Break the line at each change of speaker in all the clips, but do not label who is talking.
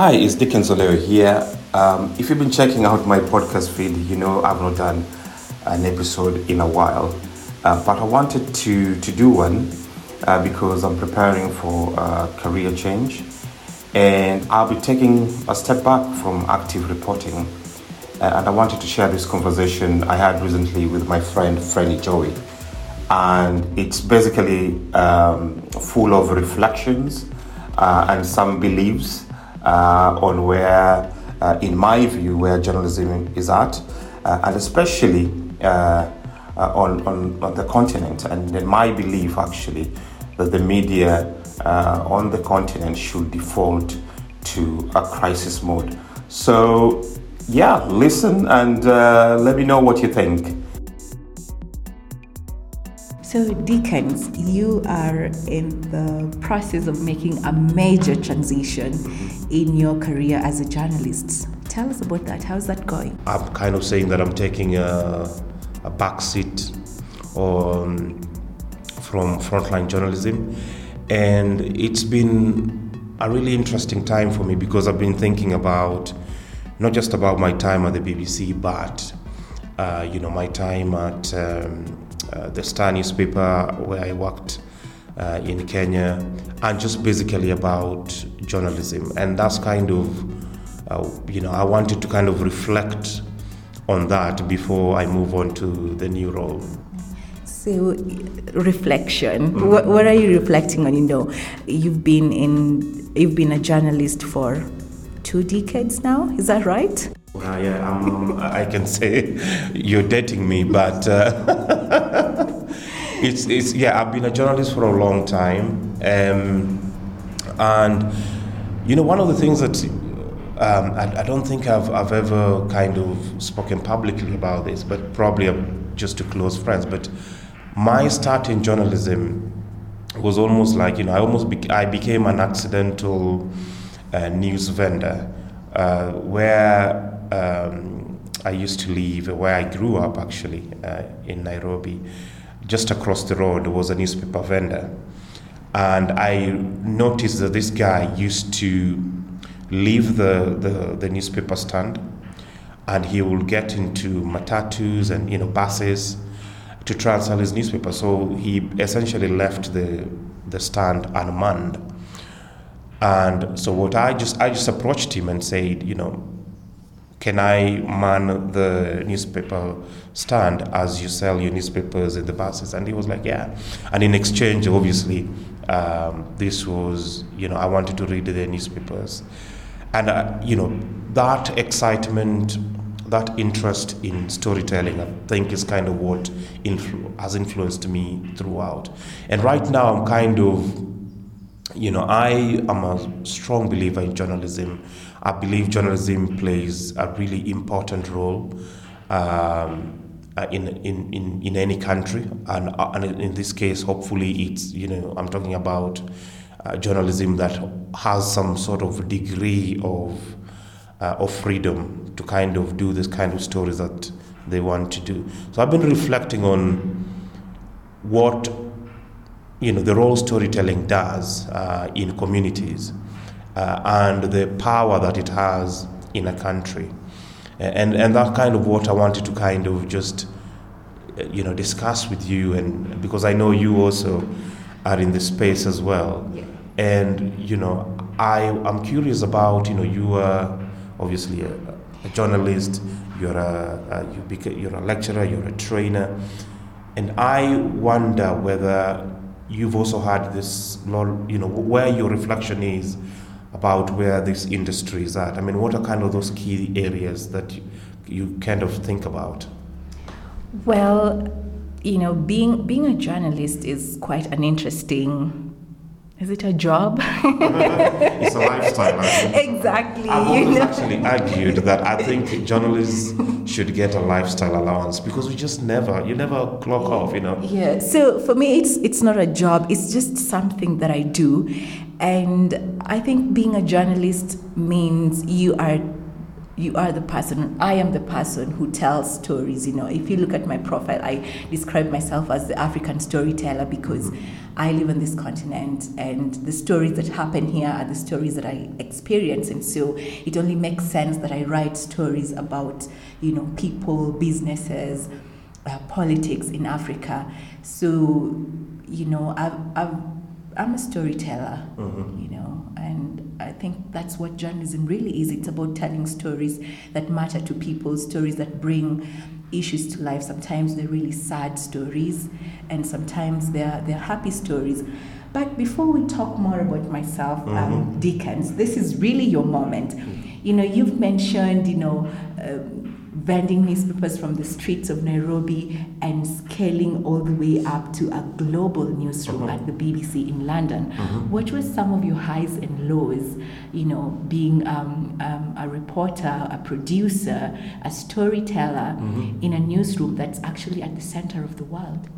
Hi, it's Dickens Olewe here. Um, if you've been checking out my podcast feed, you know I've not done an episode in a while, uh, but I wanted to, to do one uh, because I'm preparing for a career change and I'll be taking a step back from active reporting. Uh, and I wanted to share this conversation I had recently with my friend Frenny Jowi. And it's basically um, full of reflections uh, and some beliefs on where, uh, in my view, where journalism is at, uh, and especially uh, uh, on, on, on the continent. And in my belief, actually, that the media on the continent should default to a crisis mode. So, yeah, listen and let me know what you think.
So, Dickens, you are in the process of making a major transition in your career as a journalist. Tell us about that. How's that going?
I'm kind of saying that I'm taking a, a back seat on, from frontline journalism, and it's been a really interesting time for me because I've been thinking about not just about my time at the BBC, but uh, you know my time at um, the Star newspaper where I worked uh, in Kenya, and just basically about journalism. And that's kind of, uh, you know, I wanted to kind of reflect on that before I move on to the new role.
So, reflection. Mm-hmm. What, what, are you reflecting on? You know, you've been in, you've been a journalist for two decades now. Is that right?
Well, yeah, um, I can say you're dating me, but uh, it's, it's yeah. I've been a journalist for a long time, um, and you know, one of the things that um, I, I, don't think I've, I've ever kind of spoken publicly about this, but probably just to close friends. But my start in journalism was almost like you know, I almost be, I became an accidental uh, news vendor, uh, where um, I used to live, where I grew up actually, uh, in Nairobi. Just across the road was a newspaper vendor. And I noticed that this guy used to leave the, the, the newspaper stand and he will get into matatus and you know buses to try and sell his newspaper. So he essentially left the the stand unmanned. And so what I just I just approached him and said, you know, can I man the newspaper stand as you sell your newspapers in the buses? And he was like, yeah. And in exchange, obviously, um, this was, you know, I wanted to read the newspapers. And, uh, you know, that excitement, that interest in storytelling, I think is kind of what influ- has influenced me throughout. And right now, I'm kind of, you know, I am a strong believer in journalism. I believe journalism plays a really important role um, uh, in, in, in, in any country, and, uh, and in this case, hopefully, it's you know I'm talking about uh, journalism that has some sort of degree of uh, of freedom to kind of do this kind of stories that they want to do. So I've been reflecting on what you know the role storytelling does uh, in communities uh, and the power that it has in a country. And, and that kind of what I wanted to kind of just, uh, you know, discuss with you, and because I know you also are in the space as well. Yeah. And, you know, I, I'm curious about, you know, you are obviously a, a journalist, you're a, a you beca- you're a lecturer, you're a trainer. And I wonder whether you've also had this, you know, where your reflection is about where this industry is at? I mean, what are kind of those key areas that you, you kind of think about?
Well, you know, being being a journalist is quite an interesting. Is it a job?
it's a lifestyle.
Exactly.
I've always actually argued that I think journalists should get a lifestyle allowance because we just never, you never clock off, you know.
Yeah. So for me, it's it's not a job. It's just something that I do, and I think being a journalist means you are you are the person i am the person who tells stories you know. If you look at my profile i describe myself as the african storyteller because i live on this continent and the stories that happen here are the stories that i experience. And so it only makes sense that i write stories about you know people businesses uh, politics in africa. So you know i've, I've i'm a storyteller
Mhm.
you know i think that's what journalism really is. It's about telling stories that matter to people stories that bring issues to life. Sometimes they're really sad stories and sometimes they're they're happy stories. But before we talk more about myself um, Dickens, this is really your moment. You know you've mentioned you know um, vending newspapers from the streets of Nairobi and scaling all the way up to a global newsroom at the BBC in London. What were some of your highs and lows, you know, being um, um, a reporter, a producer, a storyteller in a newsroom that's actually at the center of the world?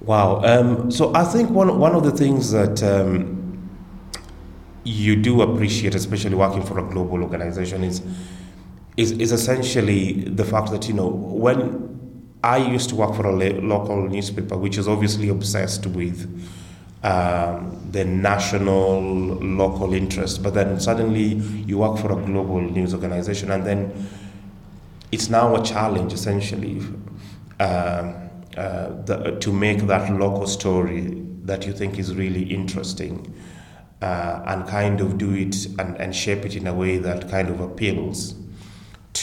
Wow. Um, so I think one one of the things that um, you do appreciate, especially working for a global organization, is is is essentially the fact that you know when I used to work for a local newspaper, which is obviously obsessed with um, the national local interest, but then suddenly you work for a global news organization, and then it's now a challenge essentially um, uh, the, to make that local story that you think is really interesting uh, and kind of do it and, and shape it in a way that kind of appeals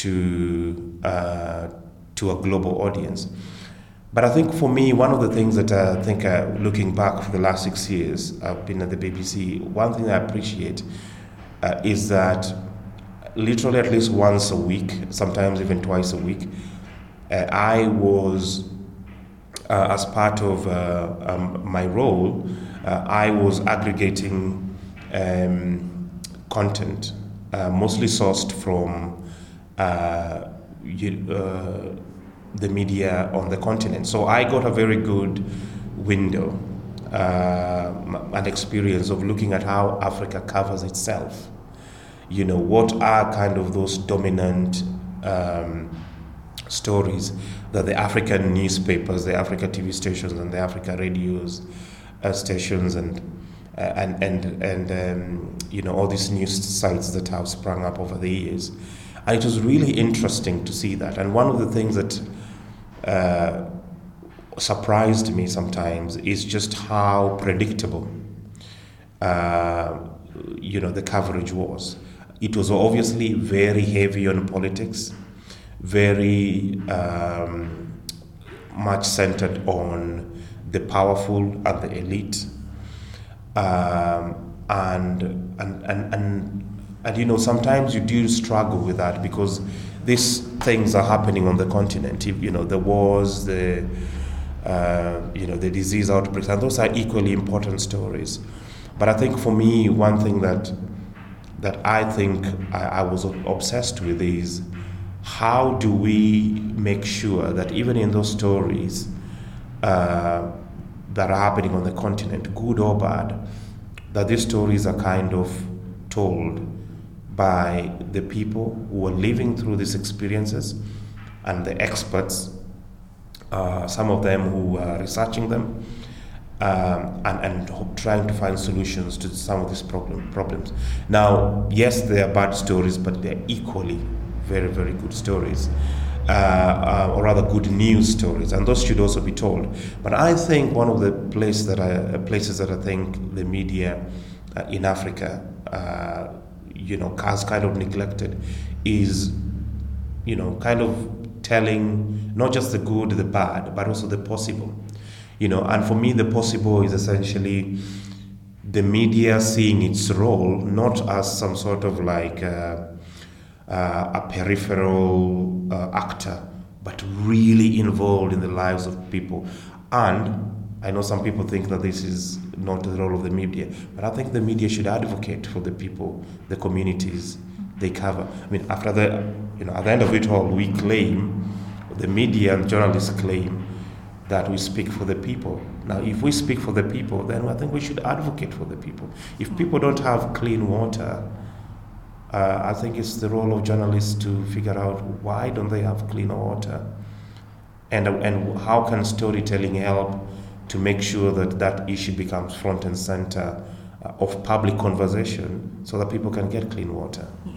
to uh, to a global audience. But I think for me, one of the things that I think, uh, looking back for the last six years, I've been at the BBC. One thing I appreciate uh, is that literally at least once a week, sometimes even twice a week, uh, I was, uh, as part of uh, um, my role, I was aggregating um, content, mostly sourced from uh, you, uh, the media on the continent. So I got a very good window, uh, an experience of looking at how Africa covers itself you know what are kind of those dominant um, stories that the African newspapers, the Africa TV stations, and the Africa radios uh, stations, and uh, and and and um, you know all these news sites that have sprung up over the years, and it was really interesting to see that. And one of the things that uh, surprised me sometimes is just how predictable uh, you know the coverage was. It was obviously very heavy on politics, very um, much centered on the powerful and the elite, um, and, and and and and you know sometimes you do struggle with that because these things are happening on the continent. You know the wars, the uh, you know the disease outbreaks, and those are equally important stories. But I think for me, one thing that that I think I, I was obsessed with is how do we make sure that even in those stories uh, that are happening on the continent, good or bad, that these stories are kind of told by the people who are living through these experiences and the experts, uh, some of them who are researching them, um, and, and trying to find solutions to some of these problem, problems. Now, yes, they are bad stories, but they're equally very, very good stories, uh, uh, or rather good news stories, and those should also be told. But I think one of the place that I, uh, places that I think the media uh, in Africa, uh, you know, has kind of neglected is, you know, kind of telling not just the good, the bad, but also the possible. You know and for me the possible is essentially the media seeing its role not as some sort of like uh, uh, a peripheral uh, actor but really involved in the lives of people. And I know some people think that this is not the role of the media, but I think the media should advocate for the people, the communities they cover. I mean, after the, you know, at the end of it all, we claim, the media and journalists claim that we speak for the people. Now, if we speak for the people, then I think we should advocate for the people. If people don't have clean water, uh, I think it's the role of journalists to figure out why don't they have clean water, and and how can storytelling help to make sure that that issue becomes front and center uh, of public conversation, so that people can get clean water.
Yeah.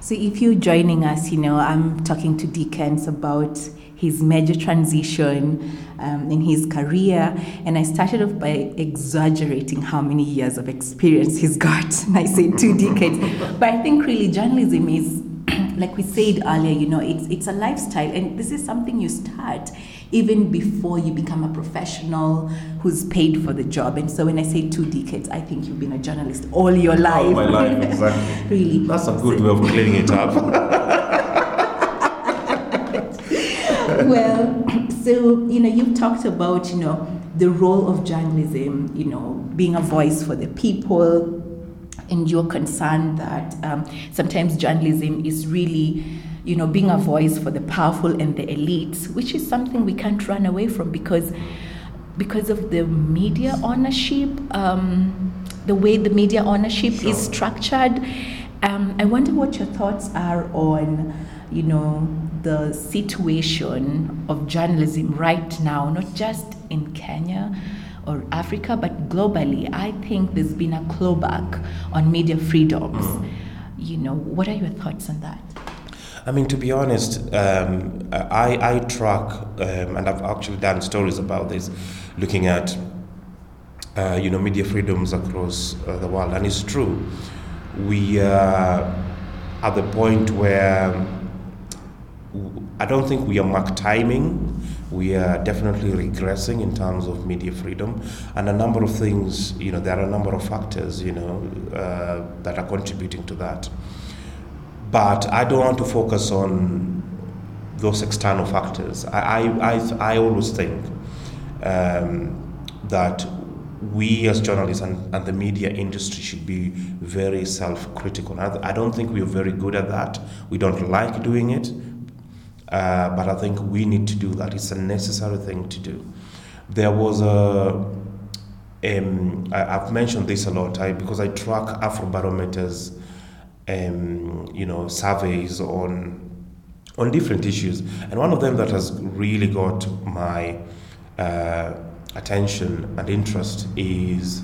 So if you're joining us, you know I'm talking to Dickens about his major transition um, in his career. And I started off by exaggerating how many years of experience he's got. And I say two decades. But I think really journalism is, like we said earlier, you know, it's, it's a lifestyle. And this is something you start even before you become a professional who's paid for the job. And so when I say two decades, I think you've been a journalist all your life. All
my life, exactly.
really.
That's a good way of cleaning it up.
well, so you know, you've talked about you know the role of journalism, you know, being a voice for the people, and you're concerned that um, sometimes journalism is really you know being a voice for the powerful and the elites which is something we can't run away from because because of the media ownership um, the way the media ownership sure. is structured um, i wonder what your thoughts are on you know the situation of journalism right now, not just in Kenya or Africa, but globally, I think there's been a clawback on media freedoms. You know, what are your thoughts on that?
I mean, to be honest, um, I, I track, um, and I've actually done stories about this, looking at, uh, you know, media freedoms across uh, the world. And it's true, we are at the point where I don't think we are mark timing. We are definitely regressing in terms of media freedom, and a number of things. You know, there are a number of factors. You know, uh, that are contributing to that. But I don't want to focus on those external factors. I I, I, I always think um, that we as journalists and, and the media industry should be very self-critical. I, I don't think we are very good at that. We don't like doing it uh, but I think we need to do that. It's a necessary thing to do. There was a, um, I, have mentioned this a lot I, because I track Afrobarometer's, um, you know, surveys on on different issues, and one of them that has really got my uh, attention and interest is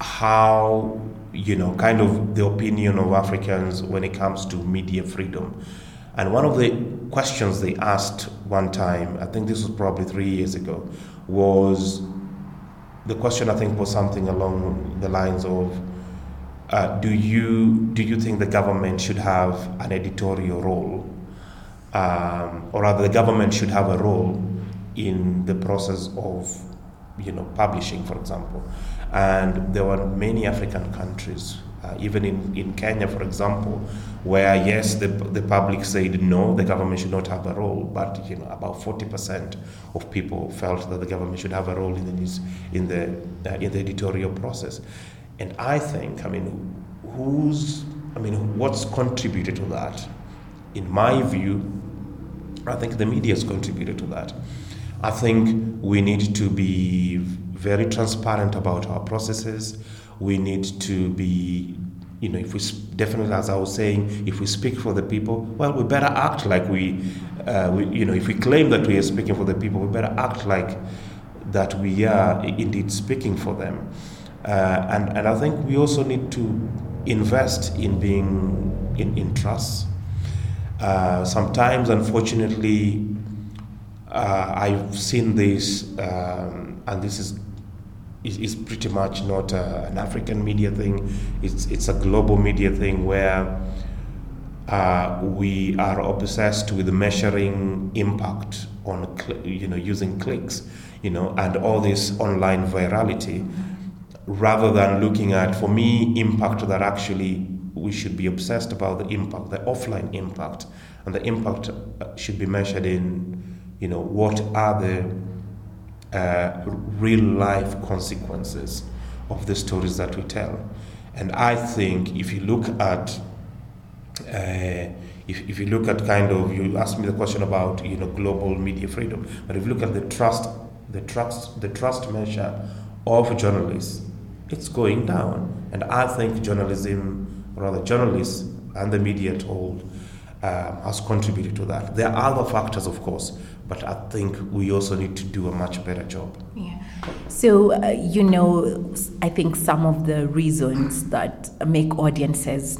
how you know kind of the opinion of Africans when it comes to media freedom. And one of the questions they asked one time, I think this was probably three years ago, was the question I think was something along the lines of uh, do you do you think the government should have an editorial role, um, or rather the government should have a role in the process of you know publishing, for example? And there were many African countries uh, even in, in Kenya, for example, where yes, the, the public said no, the government should not have a role, but you know about 40% of people felt that the government should have a role in the news, in the uh, in the editorial process. And I think, I mean, who's, I mean, what's contributed to that? In my view, I think the media has contributed to that. I think we need to be very transparent about our processes we need to be you know, if we definitely, as I was saying, if we speak for the people, well, we better act like we, uh, we, you know, if we claim that we are speaking for the people, we better act like that we are indeed speaking for them. Uh, and, and I think we also need to invest in being in, in trust. Uh, sometimes, unfortunately, uh, I've seen this, um, and this is is, pretty much not a, an African media thing. It's it's a global media thing where uh, we are obsessed with measuring impact on cl- you know using clicks, you know, and all this online virality, rather than looking at for me impact that actually we should be obsessed about the impact, the offline impact, and the impact uh, should be measured in you know what are the uh, real life consequences of the stories that we tell. And I think if you look at uh, if, if you look at kind of you asked me the question about you know global media freedom, but if you look at the trust the trust the trust measure of journalists, it's going down. And I think journalism, rather journalists, and the media told um, has contributed to that. There are other factors, of course, but I think we also need to do a much better job.
Yeah. So, uh, you know, I think some of the reasons that make audiences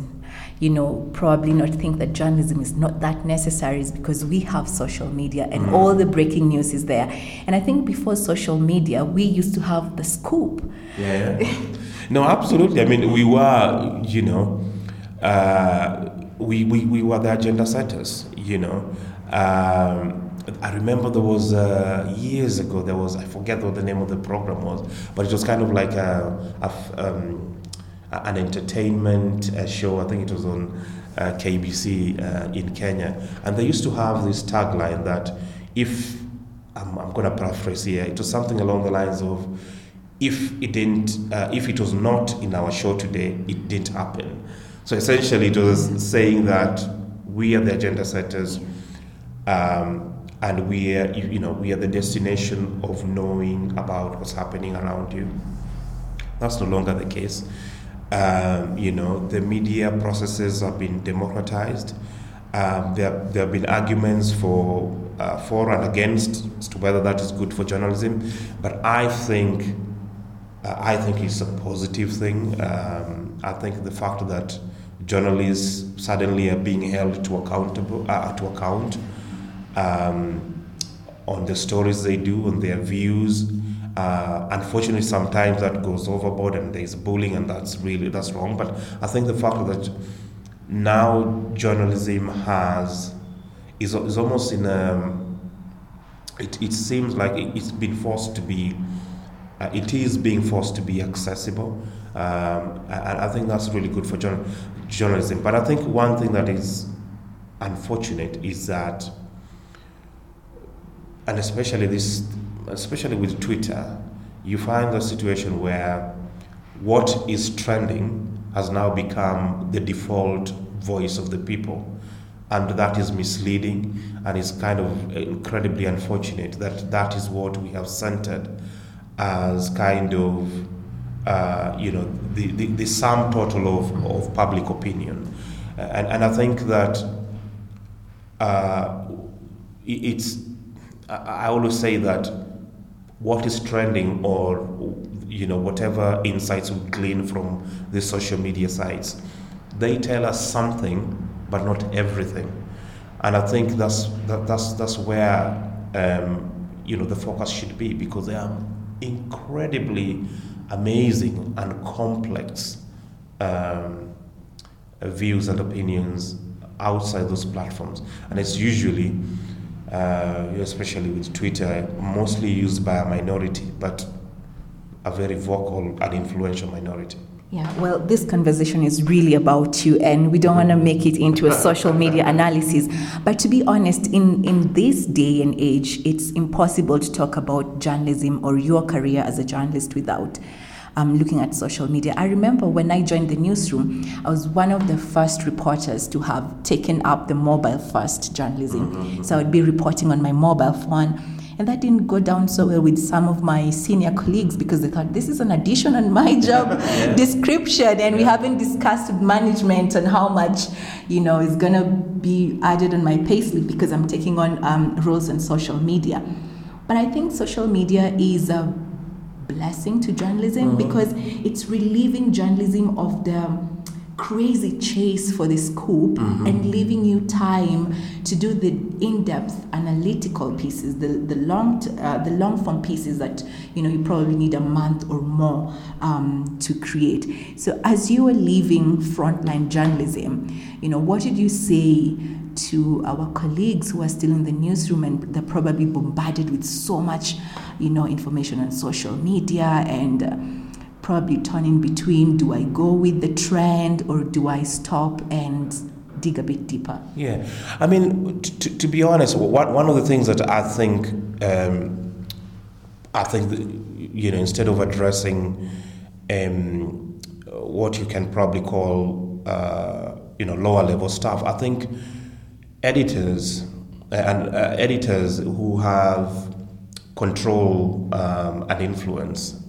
you know, probably not think that journalism is not that necessary is because we have social media and mm. all the breaking news is there. And I think before social media, we used to have the scoop.
Yeah. no, absolutely. I mean, we were, you know, uh, we, we, we were the agenda setters, you know. Um, I remember there was uh, years ago there was I forget what the name of the program was, but it was kind of like a, a um, an entertainment uh, show. I think it was on uh, KBC uh, in Kenya, and they used to have this tagline that if I'm, I'm going to paraphrase here, it was something along the lines of if it didn't, uh, if it was not in our show today, it didn't happen. So essentially, it was saying that we are the agenda setters. Um, and we are, you know, we are the destination of knowing about what's happening around you. That's no longer the case. Um, you know, the media processes have been democratized. Um, there, there have been arguments for, uh, for and against as to whether that is good for journalism, but I think, uh, I think it's a positive thing. Um, I think the fact that journalists suddenly are being held to accountable uh, to account um, on the stories they do, on their views, uh, unfortunately, sometimes that goes overboard and there's bullying, and that's really that's wrong. But I think the fact that now journalism has is, is almost in a it, it seems like it's been forced to be uh, it is being forced to be accessible um, and I think that's really good for journal, journalism but I think one thing that is unfortunate is that and especially this especially with Twitter, you find a situation where what is trending has now become the default voice of the people. And that is misleading and is kind of incredibly unfortunate that that is what we have centered as kind of, uh, you know, the, the, the, sum total of, of public opinion. And, and I think that uh, it's, I always say that what is trending or you know whatever insights we glean from the social media sites. They tell us something but not everything. And i think that's that, that's that's where um, you know the focus should be because they are incredibly amazing and complex um, views and opinions outside those platforms. And it's usually uh, especially with Twitter, mostly used by a minority, but a very vocal and influential minority.
Yeah, well, this conversation is really about you, and we don't want to make it into a social media analysis. But to be honest, in, in this day and age, it's impossible to talk about journalism or your career as a journalist without um, looking at social media. I remember when I joined the newsroom, I was one of the first reporters to have taken up the mobile first journalism. Mm-hmm. So I would be reporting on my mobile phone. And that didn't go down so well with some of my senior colleagues because they thought this is an addition on my job yeah. description, and we haven't discussed with management on how much, you know, is gonna be added on my payslip because I'm taking on um, roles on social media. But I think social media is a blessing to journalism mm-hmm. because it's relieving journalism of the crazy chase for the scoop mm-hmm. and leaving you time to do the in-depth analytical pieces the, the long t- uh, the long form pieces that you know you probably need a month or more um, to create so as you were leaving frontline journalism you know what did you say to our colleagues who are still in the newsroom and they're probably bombarded with so much, you know, information on social media and uh, probably turning between do I go with the trend or do I stop and dig a bit deeper?
Yeah, I mean, t- to be honest, one, one of the things that I think, um, I think, that, you know, instead of addressing um, what you can probably call, uh, you know, lower level stuff, I think editors uh, and uh, editors who have control um, and influence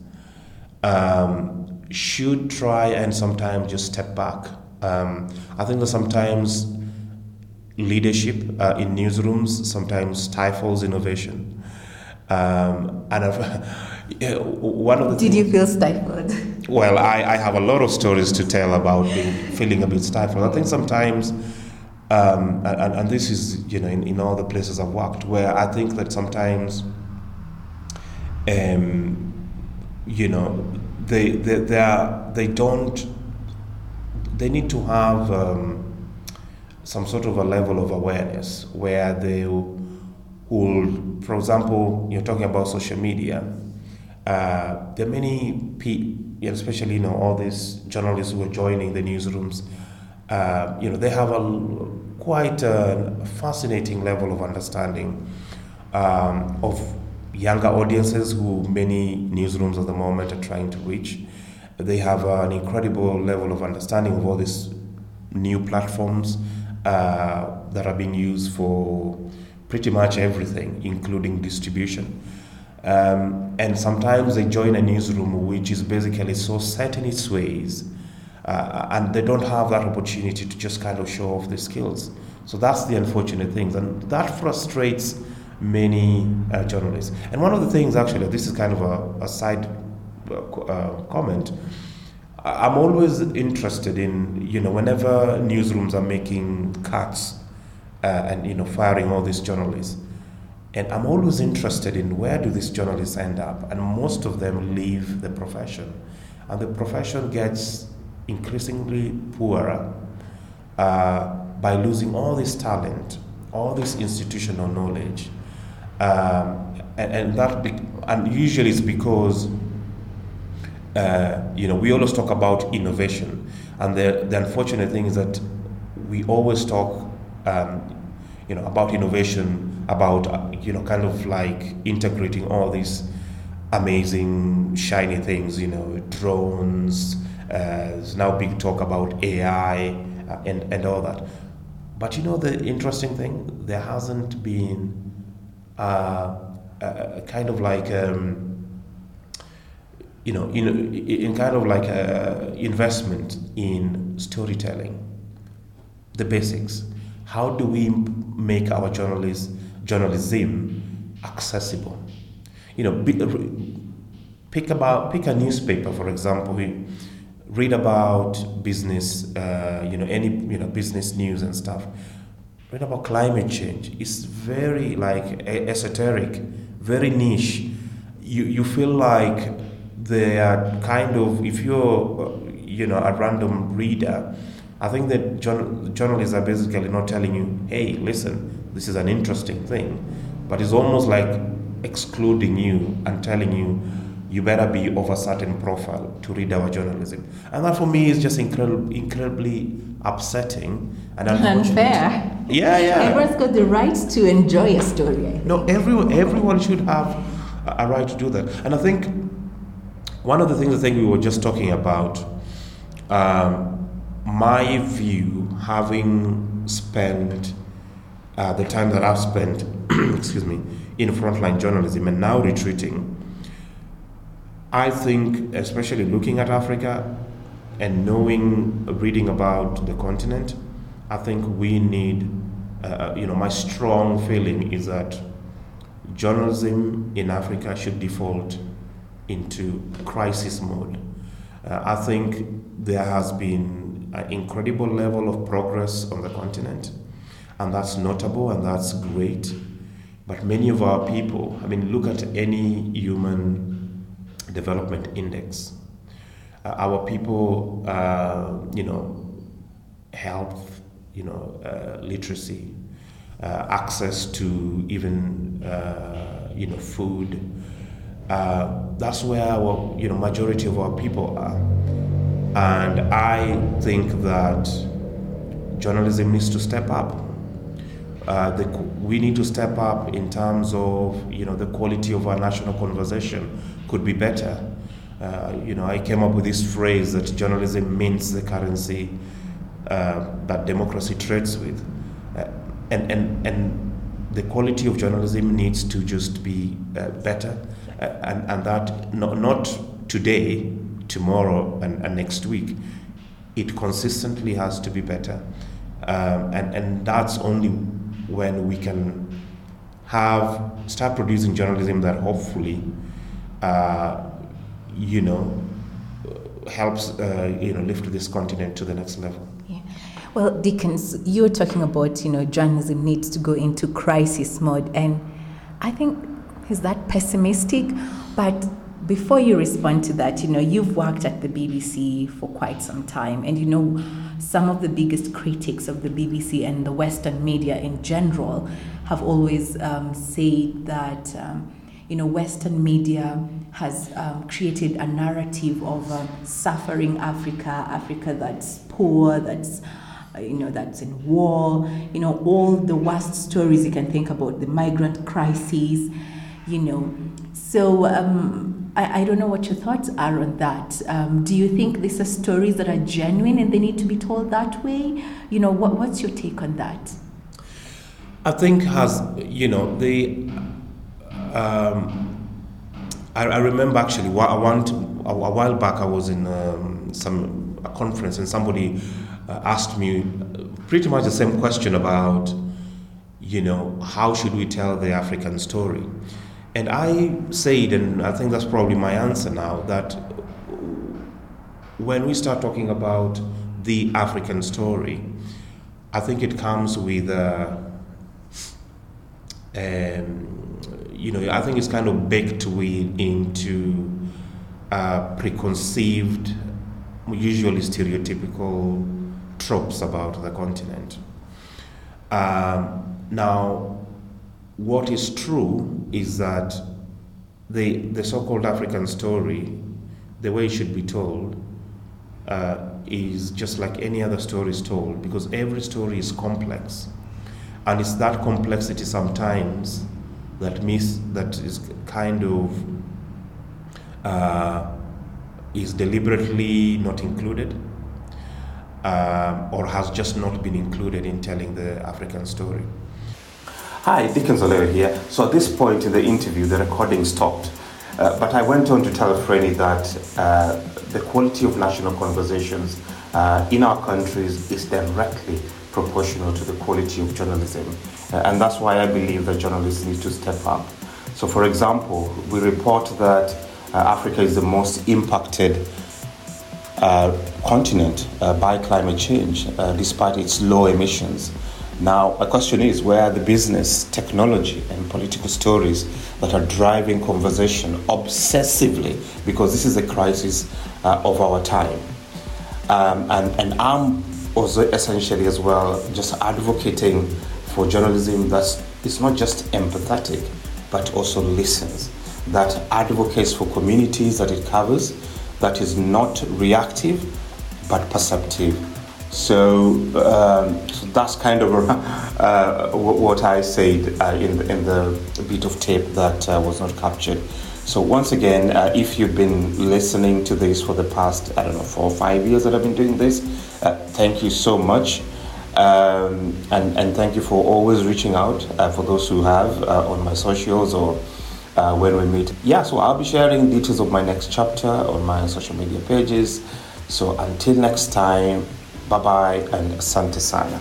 um, should try and sometimes just step back Um, I think that sometimes leadership uh, in newsrooms sometimes stifles innovation. Um, and I've, one of the
did
things,
you feel stifled?
Well, I, I have a lot of stories to tell about being, feeling a bit stifled. I think sometimes, um, and, and this is you know in, in all the places I've worked, where I think that sometimes, um, you know, they they they, are, they don't they need to have um, some sort of a level of awareness where they will, for example, you're talking about social media. Uh, there are many people, especially you know all these journalists who are joining the newsrooms. Uh, you know they have a quite a fascinating level of understanding um, of younger audiences who many newsrooms at the moment are trying to reach. They have an incredible level of understanding of all these new platforms uh, that are being used for pretty much everything, including distribution. Um, and sometimes they join a newsroom which is basically so set in its ways, uh, and they don't have that opportunity to just kind of show off their skills. So that's the unfortunate thing, and that frustrates many uh, journalists. And one of the things, actually, this is kind of a, a side uh, comment. I'm always interested in, you know, whenever newsrooms are making cuts uh, and, you know, firing all these journalists. And I'm always interested in where do these journalists end up? And most of them leave the profession. And the profession gets increasingly poorer uh, by losing all this talent, all this institutional knowledge. Um, and, and, that be- and usually it's because uh, you know, we always talk about innovation, and the, the unfortunate thing is that we always talk, um, you know, about innovation, about uh, you know, kind of like integrating all these amazing shiny things, you know, drones. Uh, there's now big talk about AI uh, and and all that. But you know, the interesting thing, there hasn't been uh, a, kind of like um, you know, in, in kind of like a investment in storytelling, the basics. How do we make our journalism, journalism accessible? You know, pick about pick a newspaper, for example. Read about business, uh, you know, any you know business news and stuff. Read about climate change. It's very like esoteric, very niche. You you feel like they are kind of if you're you know a random reader i think that journalists are basically not telling you hey listen this is an interesting thing but it's almost like excluding you and telling you you better be of a certain profile to read our journalism. And that for me is just incredibly incredibly upsetting and
unfair.
yeah yeah.
Everyone's got the right to enjoy a story
no everyone everyone should have a right to do that. And i think one of the things I think we were just talking about, um, my view, having spent uh, the time that I've spent, excuse me, in frontline journalism and now retreating, I think, especially looking at Africa and knowing, reading about the continent, I think we need, uh, you know, my strong feeling is that journalism in Africa should default into crisis mode. Uh, I think there has been an incredible level of progress on the continent, and that's notable and that's great. But many of our people, I mean, look at any human development index. Uh, our people, uh, you know, health, you know, uh, literacy, uh, access to even, uh, you know, food, uh, that's where our you know majority of our people are, and I think that journalism needs to step up. Uh, the, we need to step up in terms of you know the quality of our national conversation could be better. Uh, you know, I came up with this phrase that journalism means the currency uh, that democracy trades with, uh, and and and the quality of journalism needs to just be uh, better and, and that not, not today, tomorrow, and, and next week. it consistently has to be better. Um, and, and that's only when we can have start producing journalism that hopefully, uh, you know, helps uh, you know lift this continent to the next level.
Yeah. Well, Dickens, you're talking about you know journalism needs to go into crisis mode, and I think is that pessimistic, but before you respond to that, you know, you've worked at the BBC for quite some time, and you know, some of the biggest critics of the BBC and the Western media in general have always um, said that, um, you know, Western media has um, created a narrative of uh, suffering Africa, Africa that's poor, that's uh, you know that's in war, you know all the worst stories you can think about, the migrant crisis, you know. So um, I, I don't know what your thoughts are on that. Um, do you think these are stories that are genuine and they need to be told that way? You know, what, what's your take on that?
I think has you know the. Um, I, I, remember actually I want a while back I was in um, some a conference and somebody uh, asked me pretty much the same question about you know how should we tell the African story? And I said, and I think that's probably my answer now, that when we start talking about the African story, I think it comes with, uh, um, you know, I think it's kind of baked into uh, preconceived, usually stereotypical tropes about the continent. Um, now, what is true is that the, the so called African story, the way it should be told, uh, is just like any other story is told because every story is complex. And it's that complexity sometimes that miss, that is kind of uh, is deliberately not included uh, or has just not been included in telling the African story.
Hi, Dickens Olewe here. So at this point in the interview, the recording stopped. Uh, but I went on to tell Frenny that uh, the quality of national conversations uh, in our countries is directly proportional to the quality of journalism. Uh, and that's why I believe that journalists need to step up. So, for example, we report that uh, Africa is the most impacted uh, continent by climate change, despite its low emissions. Now, a question is where are the business, technology, and political stories that are driving conversation obsessively because this is a crisis uh, of our time. Um, and, and I'm also essentially as well just advocating for journalism that is not just empathetic but also listens, that advocates for communities that it covers, that is not reactive but perceptive so, um, so that's kind of uh, what I said uh, in, the, in the bit of tape that uh, was not captured. So once again, uh, if you've been listening to this for the past, I don't know, four or five years that I've been doing this, uh, thank you so much. Um, and, and thank you for always reaching out uh, for those who have on my socials or when we meet. Yeah, so I'll be sharing details of my next chapter on my social media pages. So until next time, Bye bye and Asante Sana.